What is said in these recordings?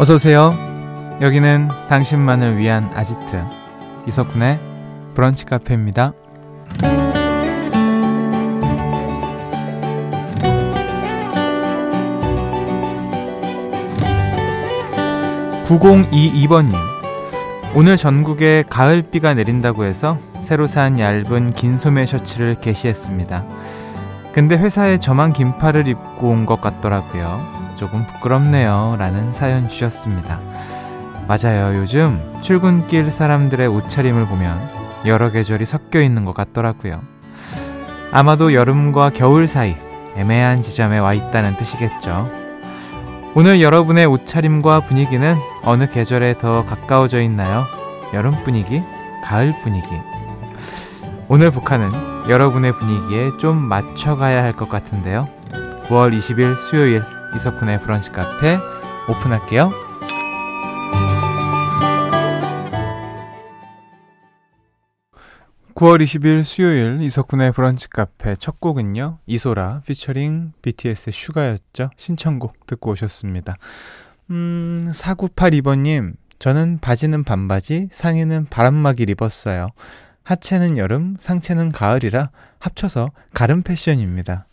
어서 오세요. 여기는 당신만을 위한 아지트 이석훈의 브런치 카페입니다. 9022번님. 오늘 전국에 가을비가 내린다고 해서 새로 산 얇은 긴 소매 셔츠를 게시했습니다. 근데 회사에 저만 긴팔을 입고 온 것 같더라고요. 조금 부끄럽네요. 라는 사연 주셨습니다. 맞아요. 요즘 출근길 사람들의 옷차림을 보면 여러 계절이 섞여 있는 것 같더라고요. 아마도 여름과 겨울 사이 애매한 지점에 와 있다는 뜻이겠죠. 오늘 여러분의 옷차림과 분위기는 어느 계절에 더 가까워져 있나요? 여름 분위기? 가을 분위기? 오늘 북한은 여러분의 분위기에 좀 맞춰가야 할 것 같은데요. 9월 20일 수요일 이석훈의 브런치 카페 오픈할게요. 9월 20일 수요일 이석훈의 브런치 카페 첫 곡은요. 이소라 피처링 BTS의 슈가였죠. 신청곡 듣고 오셨습니다. 음, 4982번님, 저는 바지는 반바지, 상의는 바람막이 입었어요. 하체는 여름, 상체는 가을이라 합쳐서 가름 패션입니다.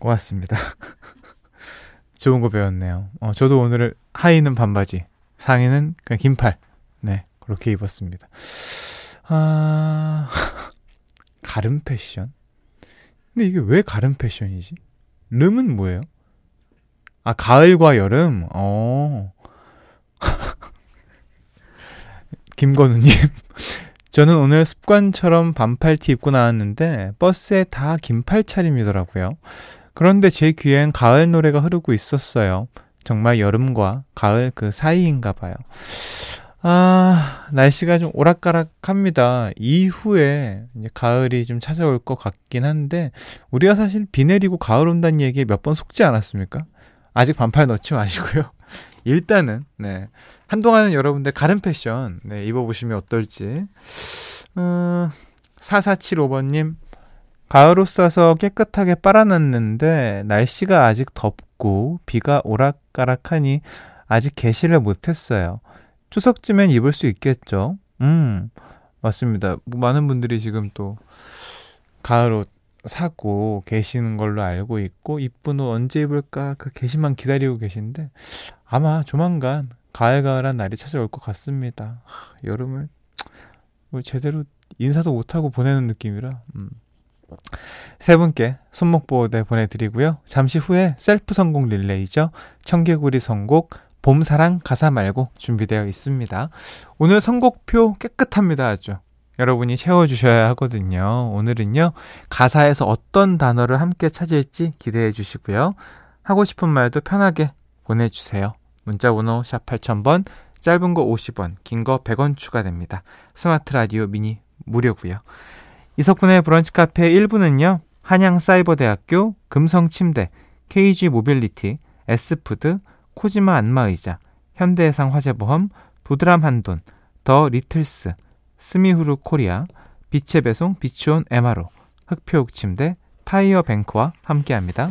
고맙습니다. 좋은 거 배웠네요. 어, 저도 오늘 하의는 반바지, 상의는 그냥 긴팔. 네, 그렇게 입었습니다. 아, 가름 패션? 근데 이게 왜 가름 패션이지? 름은 뭐예요? 아, 가을과 여름? 어. 김건우님. 저는 오늘 습관처럼 반팔티 입고 나왔는데 버스에 다 긴팔 차림이더라고요. 그런데 제 귀엔 가을 노래가 흐르고 있었어요. 정말 여름과 가을 그 사이인가 봐요. 아, 날씨가 좀 오락가락합니다. 이후에 이제 가을이 좀 찾아올 것 같긴 한데, 우리가 사실 비 내리고 가을 온다는 얘기에 몇 번 속지 않았습니까? 아직 반팔 넣지 마시고요. 일단은, 네. 한동안은 여러분들 가른 패션, 네, 입어보시면 어떨지. 어, 4475번님, 가을 옷 사서 깨끗하게 빨아놨는데, 날씨가 아직 덥고, 비가 오락가락하니, 아직 개시를 못했어요. 추석쯤엔 입을 수 있겠죠. 음, 맞습니다. 뭐 많은 분들이 지금 또 가을 옷 사고 계시는 걸로 알고 있고 이쁜 옷 언제 입을까 그 게시만 기다리고 계신데 아마 조만간 가을가을한 날이 찾아올 것 같습니다. 하, 여름을 뭐 제대로 인사도 못하고 보내는 느낌이라 음. 세 분께 손목 보호대 보내드리고요. 잠시 후에 셀프 성공 릴레이죠. 청개구리 선곡 봄사랑 가사 말고 준비되어 있습니다. 오늘 선곡표 깨끗합니다. 아주. 여러분이 채워주셔야 하거든요. 오늘은요, 가사에서 어떤 단어를 함께 찾을지 기대해 주시고요. 하고 싶은 말도 편하게 보내주세요. 문자 번호 샵 8000번, 짧은 거 50원, 긴 거 100원 추가됩니다. 스마트 라디오 미니 무료고요. 이석훈의 브런치 카페 1부는요, 한양사이버대학교, 금성침대, KG 모빌리티, S푸드, 코지마 안마의자, 현대해상 화재보험, 도드람 한돈, 더 리틀스, 스미후루 코리아, 빛의 배송 비치온 에마로, 흑표옥 침대, 타이어 뱅크와 함께합니다.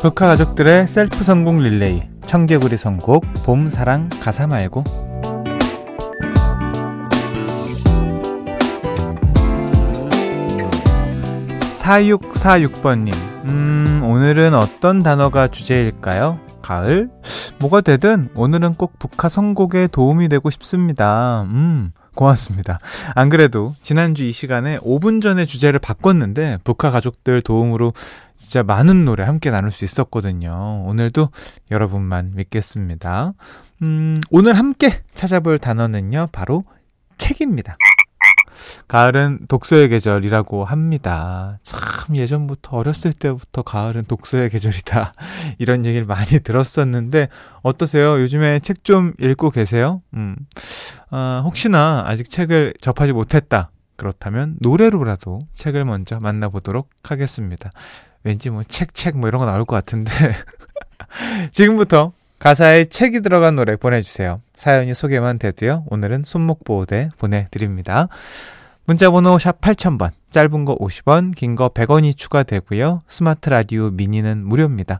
북카 가족들의 셀프 성공 릴레이 청개구리 선곡 봄 사랑 가사 말고 4646번님, 음, 오늘은 어떤 단어가 주제일까요? 가을? 뭐가 되든 오늘은 꼭 북카 선곡에 도움이 되고 싶습니다. 음, 고맙습니다. 안 그래도 지난주 이 시간에 5분 전에 주제를 바꿨는데 북한 가족들 도움으로 진짜 많은 노래 함께 나눌 수 있었거든요. 오늘도 여러분만 믿겠습니다. 음, 오늘 함께 찾아볼 단어는요, 바로 책입니다. 가을은 독서의 계절이라고 합니다. 참 예전부터 어렸을 때부터 가을은 독서의 계절이다. 이런 얘기를 많이 들었었는데 어떠세요? 요즘에 책 좀 읽고 계세요? 음. 아, 혹시나 아직 책을 접하지 못했다. 그렇다면 노래로라도 책을 먼저 만나보도록 하겠습니다. 왠지 뭐 책, 책 뭐 이런 거 나올 것 같은데. 지금부터 가사에 책이 들어간 노래 보내주세요. 사연이 소개만 돼도요. 오늘은 손목보호대 보내드립니다. 문자번호 샵 8000번, 짧은 거 50원, 긴 거 100원이 추가되고요. 스마트 라디오 미니는 무료입니다.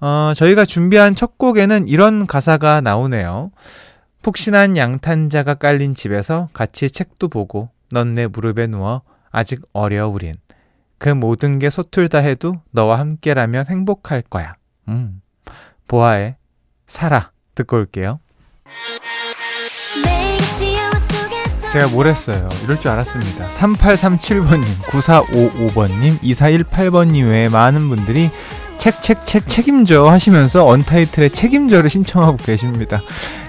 어, 저희가 준비한 첫 곡에는 이런 가사가 나오네요. 푹신한 양탄자가 깔린 집에서 같이 책도 보고 넌 내 무릎에 누워 아직 어려 우린. 그 모든 게 서툴다 해도 너와 함께라면 행복할 거야. 음. 보아의 살아 듣고 올게요. 제가 뭘 했어요? 이럴 줄 알았습니다. 3837번님, 9455번님, 2418번님 외에 많은 분들이 책, 책, 책, 책임져 하시면서 언타이틀의 책임져를 신청하고 계십니다.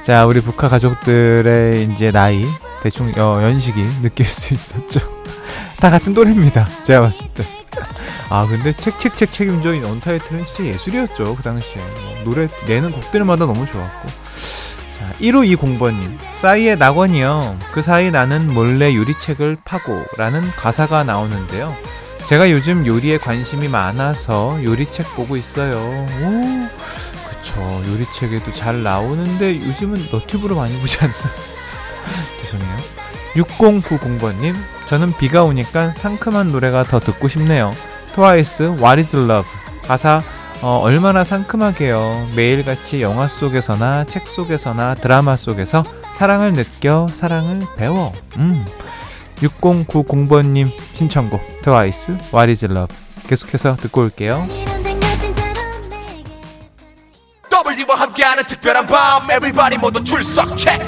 자, 우리 북한 가족들의 이제 나이, 대충 어, 연식이 느낄 수 있었죠. 다 같은 또래입니다. 제가 봤을 때. 아, 근데 책, 책, 책, 책임져. 이 언타이틀은 진짜 예술이었죠. 그 당시에. 뭐 노래 내는 곡들마다 너무 좋았고. 자, 1520번님. 싸이의 낙원이요. 그 사이 나는 몰래 요리책을 파고 라는 가사가 나오는데요. 제가 요즘 요리에 관심이 많아서 요리책 보고 있어요. 오, 그쵸. 요리책에도 잘 나오는데 요즘은 너튜브로 많이 보지 않나? 죄송해요. 6090번님. 저는 비가 오니까 상큼한 노래가 더 듣고 싶네요. 트와이스 What is Love. 가사 어, 얼마나 상큼하게요. 매일같이 영화 속에서나 책 속에서나 드라마 속에서 사랑을 느껴 사랑을 배워. 음. 6090번님 신청곡 트와이스 What is Love. 계속해서 듣고 올게요. W와 함께하는 특별한 밤 Everybody 모두 출석 체크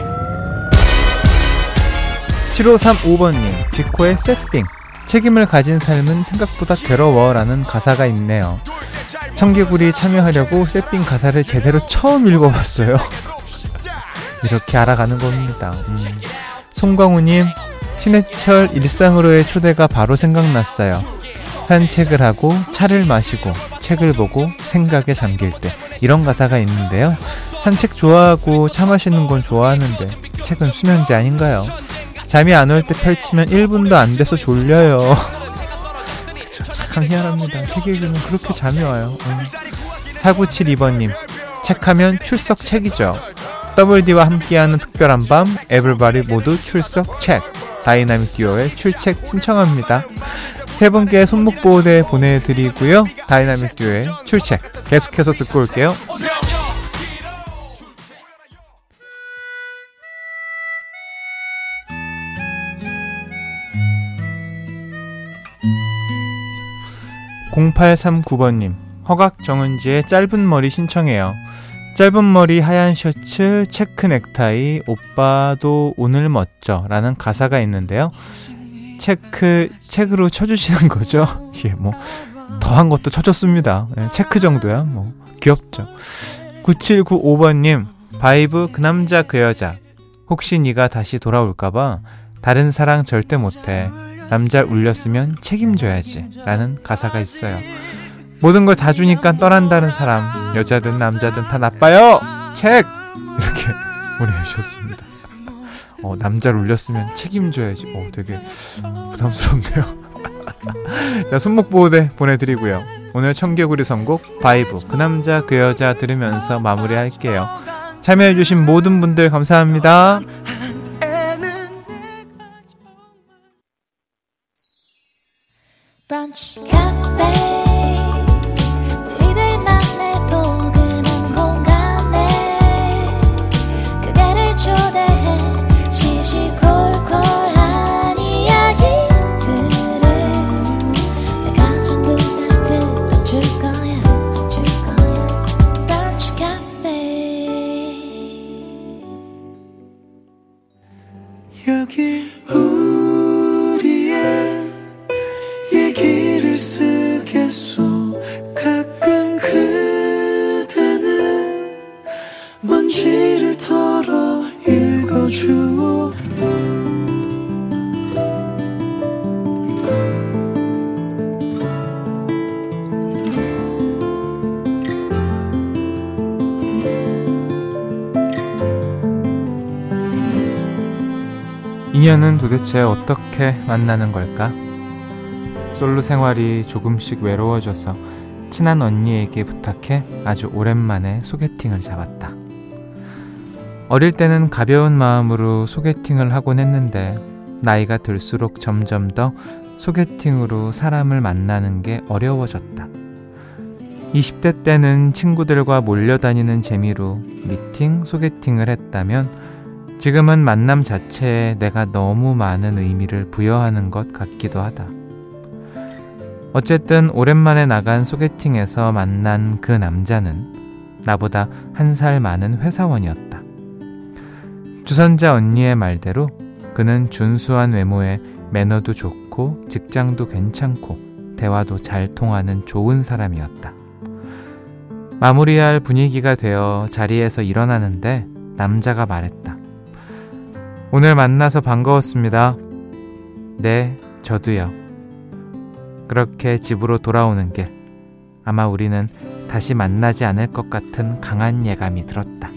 7535번님 지코의 세팅 책임을 가진 삶은 생각보다 괴로워 라는 가사가 있네요. 청개구리 참여하려고 세핑 가사를 제대로 처음 읽어봤어요. 이렇게 알아가는 겁니다. 음. 송광우님 신해철 일상으로의 초대가 바로 생각났어요. 산책을 하고 차를 마시고 책을 보고 생각에 잠길 때 이런 가사가 있는데요. 산책 좋아하고 차 마시는 건 좋아하는데 책은 수면제 아닌가요? 잠이 안 올 때 펼치면 1분도 안 돼서 졸려요. 희한합니다. 책 읽으면 그렇게 잠이 와요. 음. 4972번님, 책하면 출석 check이죠. WD와 함께하는 특별한 밤, everybody 모두 출석 책. 다이나믹 듀오의 출첵 신청합니다. 세 분께 손목보호대 보내드리고요. 다이나믹 듀오의 출첵. 계속해서 듣고 올게요. 0839번님, 허각 정은지의 짧은 머리 신청해요. 짧은 머리 하얀 셔츠 체크 넥타이 오빠도 오늘 멋져 라는 가사가 있는데요. 체크 책으로 쳐주시는 거죠. 예, 뭐 더한 것도 쳐줬습니다. 예, 체크 정도야 뭐 귀엽죠. 9795번님 바이브 그 남자 그 여자 혹시 네가 다시 돌아올까봐 다른 사랑 절대 못해 남자 울렸으면 책임져야지 라는 가사가 있어요. 모든 걸 다 주니까 떠난다는 사람 여자든 남자든 다 나빠요. 책! 이렇게 보내주셨습니다. 어, 남자를 울렸으면 책임져야지. 어, 되게 부담스럽네요. 자 손목보호대 보내드리고요. 오늘 청개구리 선곡 바이브 그 남자 그 여자 들으면서 마무리할게요. 참여해주신 모든 분들 감사합니다 브 인연은 도대체 어떻게 만나는 걸까? 솔로 생활이 조금씩 외로워져서 친한 언니에게 부탁해 아주 오랜만에 소개팅을 잡았다. 어릴 때는 가벼운 마음으로 소개팅을 하곤 했는데 나이가 들수록 점점 더 소개팅으로 사람을 만나는 게 어려워졌다. 20대 때는 친구들과 몰려다니는 재미로 미팅, 소개팅을 했다면 지금은 만남 자체에 내가 너무 많은 의미를 부여하는 것 같기도 하다. 어쨌든 오랜만에 나간 소개팅에서 만난 그 남자는 나보다 한 살 많은 회사원이었다. 주선자 언니의 말대로 그는 준수한 외모에 매너도 좋고 직장도 괜찮고 대화도 잘 통하는 좋은 사람이었다. 마무리할 분위기가 되어 자리에서 일어나는데 남자가 말했다. 오늘 만나서 반가웠습니다. 네, 저도요. 그렇게 집으로 돌아오는 길, 아마 우리는 다시 만나지 않을 것 같은 강한 예감이 들었다.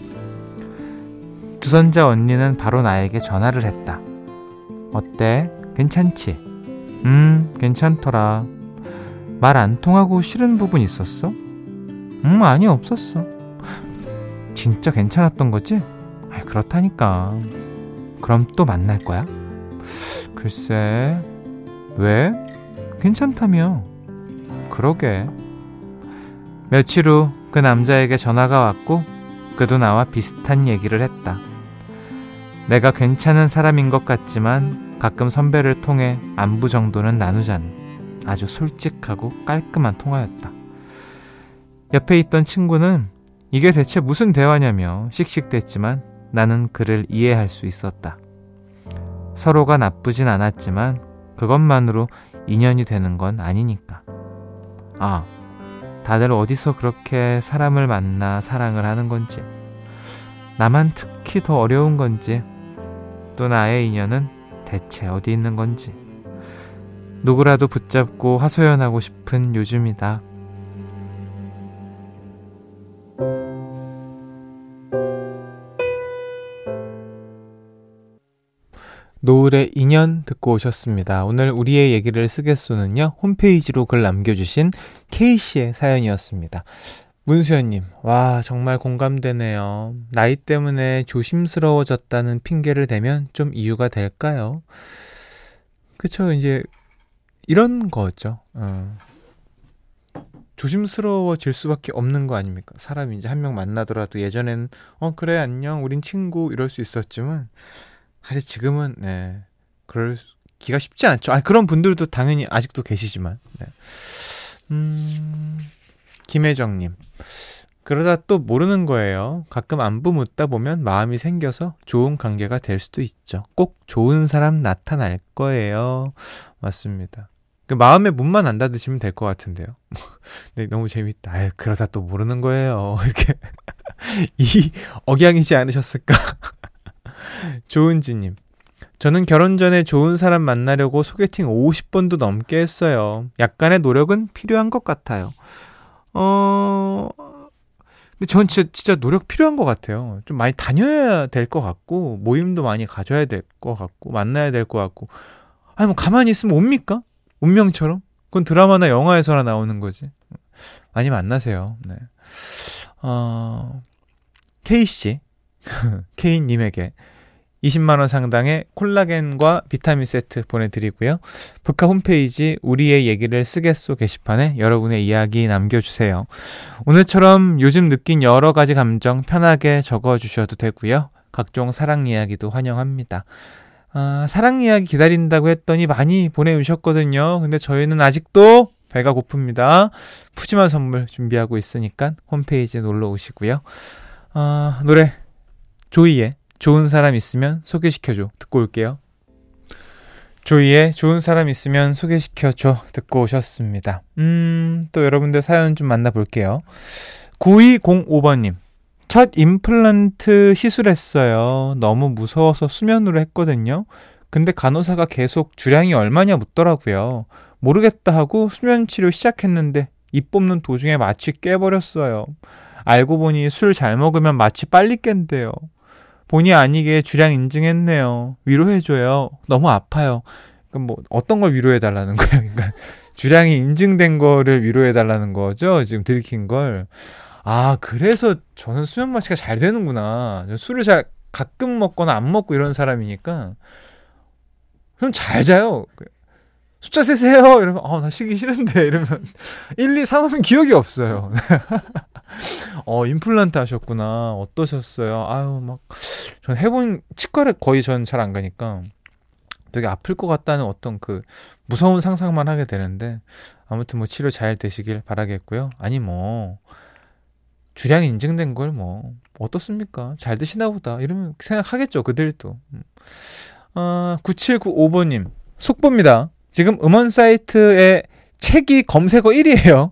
주선자 언니는 바로 나에게 전화를 했다. 어때? 괜찮지? 음, 괜찮더라. 말 안 통하고 싫은 부분 있었어? 음, 아니, 없었어. 진짜 괜찮았던 거지? 아, 그렇다니까. 그럼 또 만날 거야? 글쎄, 왜? 괜찮다며. 그러게. 며칠 후 그 남자에게 전화가 왔고, 그도 나와 비슷한 얘기를 했다. 내가 괜찮은 사람인 것 같지만 가끔 선배를 통해 안부 정도는 나누자는 아주 솔직하고 깔끔한 통화였다. 옆에 있던 친구는 이게 대체 무슨 대화냐며 씩씩댔지만 나는 그를 이해할 수 있었다. 서로가 나쁘진 않았지만 그것만으로 인연이 되는 건 아니니까. 아, 다들 어디서 그렇게 사람을 만나 사랑을 하는 건지, 나만 특히 더 어려운 건지, 또 나의 인연은 대체 어디 있는 건지. 누구라도 붙잡고 하소연하고 싶은 요즘이다. 노을의 인연 듣고 오셨습니다. 오늘 우리의 얘기를 쓰겠소는요, 홈페이지로 글 남겨주신 K씨의 사연이었습니다. 문수연님, 와, 정말 공감되네요. 나이 때문에 조심스러워졌다는 핑계를 대면 좀 이유가 될까요? 그쵸, 이제, 이런 거죠. 어. 조심스러워질 수밖에 없는 거 아닙니까? 사람이 이제 한 명 만나더라도 예전엔, 어, 그래, 안녕, 우린 친구, 이럴 수 있었지만, 사실 지금은 네 그럴 기가 쉽지 않죠. 아 그런 분들도 당연히 아직도 계시지만. 네. 음 김혜정님 그러다 또 모르는 거예요. 가끔 안부 묻다 보면 마음이 생겨서 좋은 관계가 될 수도 있죠. 꼭 좋은 사람 나타날 거예요. 맞습니다. 그 마음의 문만 안 닫으시면 될 것 같은데요. 네, 너무 재밌다. 아유, 그러다 또 모르는 거예요. 이렇게 이 억양이지 않으셨을까? 조은지님. 저는 결혼 전에 좋은 사람 만나려고 소개팅 50번도 넘게 했어요. 약간의 노력은 필요한 것 같아요. 어, 근데 전 진짜, 진짜 노력 필요한 것 같아요. 좀 많이 다녀야 될 것 같고, 모임도 많이 가져야 될 것 같고, 만나야 될 것 같고. 아니, 뭐 가만히 있으면 옵니까? 운명처럼? 그건 드라마나 영화에서나 나오는 거지. 많이 만나세요. 네. 어, K씨, K님에게 20만 원 상당의 콜라겐과 비타민 세트 보내드리고요. 북카 홈페이지 우리의 얘기를 쓰겠소 게시판에 여러분의 이야기 남겨주세요. 오늘처럼 요즘 느낀 여러 가지 감정 편하게 적어주셔도 되고요. 각종 사랑 이야기도 환영합니다. 아, 사랑 이야기 기다린다고 했더니 많이 보내주셨거든요. 근데 저희는 아직도 배가 고픕니다. 푸짐한 선물 준비하고 있으니까 홈페이지에 놀러 오시고요. 아, 노래 조이의 좋은 사람 있으면 소개시켜줘. 듣고 올게요. 조이의 좋은 사람 있으면 소개시켜줘 듣고 오셨습니다. 음, 또 여러분들 사연 좀 만나볼게요. 9205번님. 첫 임플란트 시술했어요. 너무 무서워서 수면으로 했거든요. 근데 간호사가 계속 주량이 얼마냐 묻더라고요. 모르겠다 하고 수면 치료 시작했는데 입 뽑는 도중에 마취 깨버렸어요. 알고 보니 술 잘 먹으면 마취 빨리 깬대요. 본의 아니게 주량 인증했네요. 위로해줘요. 너무 아파요. 그럼 뭐 어떤 걸 위로해달라는 거예요? 그러니까 주량이 인증된 거를 위로해달라는 거죠. 지금 들킨 걸. 아 그래서 저는 수면 마취가 잘 되는구나. 술을 잘 가끔 먹거나 안 먹고 이런 사람이니까 그럼 잘 자요. 숫자 세세요. 이러면 어, 나 쉬기 싫은데 이러면 1, 2, 3 하면 기억이 없어요. 어, 임플란트 하셨구나. 어떠셨어요? 아유, 막, 전 해본, 치과를 거의 전 잘 안 가니까 되게 아플 것 같다는 어떤 그 무서운 상상만 하게 되는데 아무튼 뭐 치료 잘 되시길 바라겠고요. 아니, 뭐, 주량이 인증된 걸 뭐, 어떻습니까? 잘 드시나 보다. 이러면 생각하겠죠, 그들도. 음. 어, 9795번님, 속보입니다. 지금 음원 사이트에 책이 검색어 1위에요.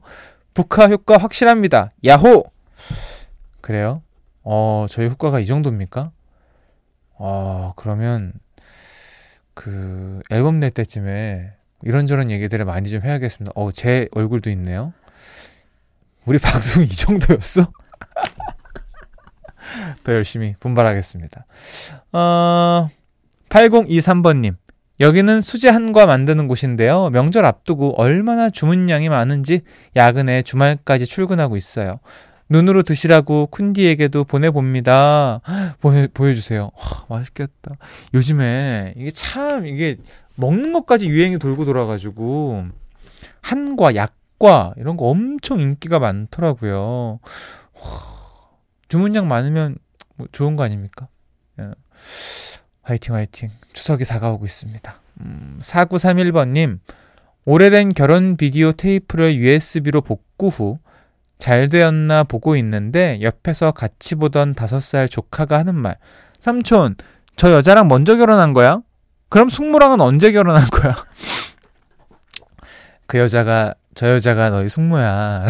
북하 효과 확실합니다. 야호! 그래요? 어, 저희 효과가 이 정도입니까? 어, 그러면 그 앨범 낼 때쯤에 이런저런 얘기들을 많이 좀 해야겠습니다. 어, 제 얼굴도 있네요. 우리 방송이 이 정도였어? 더 열심히 분발하겠습니다. 어, 8023번님. 여기는 수제 한과 만드는 곳인데요. 명절 앞두고 얼마나 주문량이 많은지 야근에 주말까지 출근하고 있어요. 눈으로 드시라고 쿤디에게도 보내봅니다. 보여, 보여주세요. 와, 맛있겠다. 요즘에 이게 참, 이게 먹는 것까지 유행이 돌고 돌아가지고, 한과, 약과, 이런 거 엄청 인기가 많더라고요. 와, 주문량 많으면 뭐 좋은 거 아닙니까? 예. 화이팅, 화이팅. 추석이 다가오고 있습니다. 음, 4931번님, 오래된 결혼 비디오 테이프를 USB로 복구 후 잘 되었나 보고 있는데 옆에서 같이 보던 다섯 살 조카가 하는 말. 삼촌, 저 여자랑 먼저 결혼한 거야? 그럼 숙모랑은 언제 결혼한 거야? 그 여자가, 저 여자가 너희 숙모야.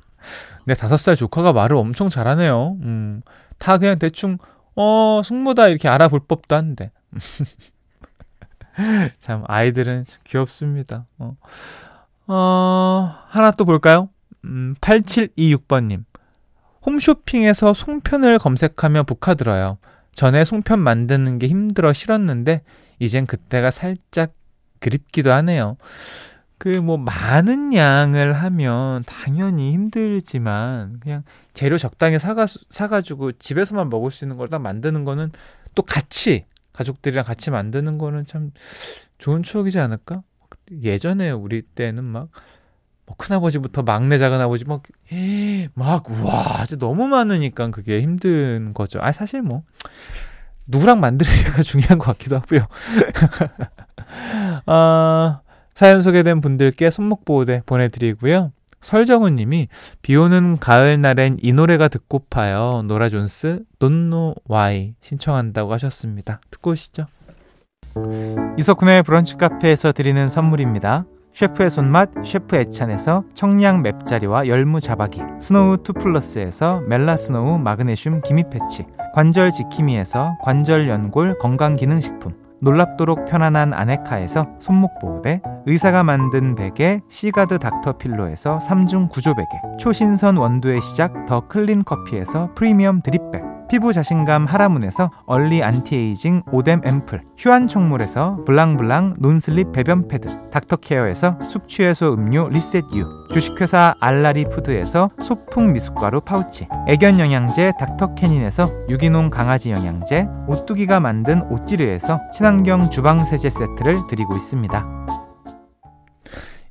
내 다섯 살 조카가 말을 엄청 잘하네요. 음, 다 그냥 대충, 어, 숙모다 이렇게 알아볼 법도 한데. 참, 아이들은 귀엽습니다. 어, 어 하나 또 볼까요? 음, 8726번 님. 홈쇼핑에서 송편을 검색하며 북하들어요. 전에 송편 만드는 게 힘들어 싫었는데, 이젠 그때가 살짝 그립기도 하네요. 그 뭐 많은 양을 하면 당연히 힘들지만 그냥 재료 적당히 사가 사가지고 집에서만 먹을 수 있는 걸 딱 만드는 거는 또 같이 가족들이랑 같이 만드는 거는 참 좋은 추억이지 않을까? 예전에 우리 때는 막, 뭐 큰아버지부터 막내 작은아버지 막, 막, 와, 진짜 너무 많으니까 그게 힘든 거죠. 아, 사실 뭐, 누구랑 만드느냐가 중요한 것 같기도 하고요. 아, 사연 소개된 분들께 손목보호대 보내드리고요. 설정훈 님이 비 오는 가을 날엔 이 노래가 듣고파요. 노라 존스 Know Why 신청한다고 하셨습니다. 듣고 오시죠. 이석훈의 브런치 카페에서 드리는 선물입니다. 셰프의 손맛 셰프 애찬에서 청량 맵자리와 열무 자박이 스노우 투 플러스에서 멜라스노우 마그네슘 기미 패치 관절 지킴이에서 관절 연골 건강기능식품 놀랍도록 편안한 아네카에서 손목 보호대, 의사가 만든 베개 시가드 닥터필로에서 3중 구조 베개, 초신선 원두의 시작 더 클린 커피에서 프리미엄 drip bag, 피부 자신감 하라문에서 early anti-aging 오뎀 앰플, 휴안청물에서 블랑블랑 non-slip 배변 패드, 닥터케어에서 숙취해소 음료 리셋유, 주식회사 알라리 푸드에서 소풍 미숫가루 파우치, 애견 영양제 닥터캐닌에서 유기농 강아지 영양제, 오뚜기가 만든 오띠르에서 친환경 주방 세제 세트를 드리고 있습니다.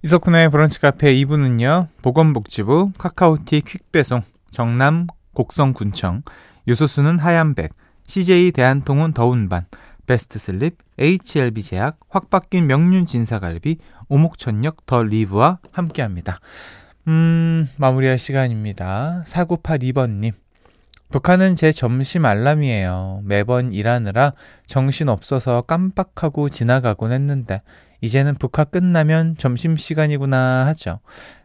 이석훈의 브런치 카페 2부는요. 보건복지부 카카오티 퀵배송 정남 곡성군청 요소수는 하얀백, CJ 대한통운 더운반, 베스트슬립, HLB 제약, 확 바뀐 명륜 진사갈비, 오목천역 더 리브와 함께합니다. 음, 마무리할 시간입니다. 4982번님. 북한은 제 점심 알람이에요. 매번 일하느라 정신 없어서 깜빡하고 지나가곤 했는데 이제는 북한 끝나면 점심 시간이구나 하죠.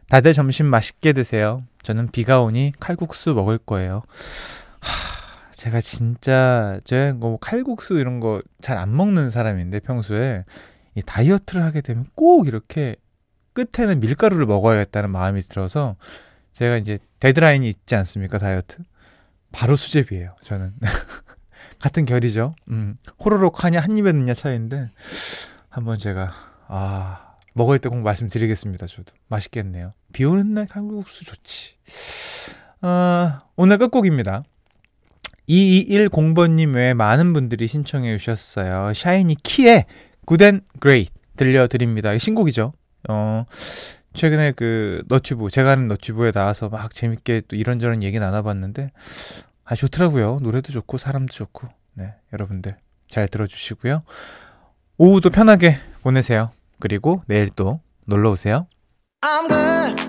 다들 점심 맛있게 드세요. 저는 비가 오니 칼국수 먹을 거예요. 하, 제가 진짜 제가 뭐 칼국수 이런 거 잘 안 먹는 사람인데 평소에 이 다이어트를 하게 되면 꼭 이렇게 끝에는 밀가루를 먹어야겠다는 마음이 들어서 제가 이제 데드라인이 있지 않습니까 다이어트? 바로 수제비예요 저는. 같은 결이죠. 음, 호로록 하냐 한 입에 넣냐 차이인데 한번 제가 아 먹을 때 꼭 말씀드리겠습니다 저도. 맛있겠네요. 비 오는 날 칼국수 좋지. 아, 오늘 끝곡입니다 2210번님 외에 많은 분들이 신청해 주셨어요 샤이니 키의 Good and Great 들려드립니다 신곡이죠 어, 최근에 그 너튜브, 제가 하는 너튜브에 나와서 막 재밌게 또 이런저런 얘기 나눠봤는데, 아, 좋더라고요. 노래도 좋고, 사람도 좋고. 네, 여러분들 잘 들어주시고요. 오후도 편하게 보내세요. 그리고 내일 또 놀러 오세요. I'm good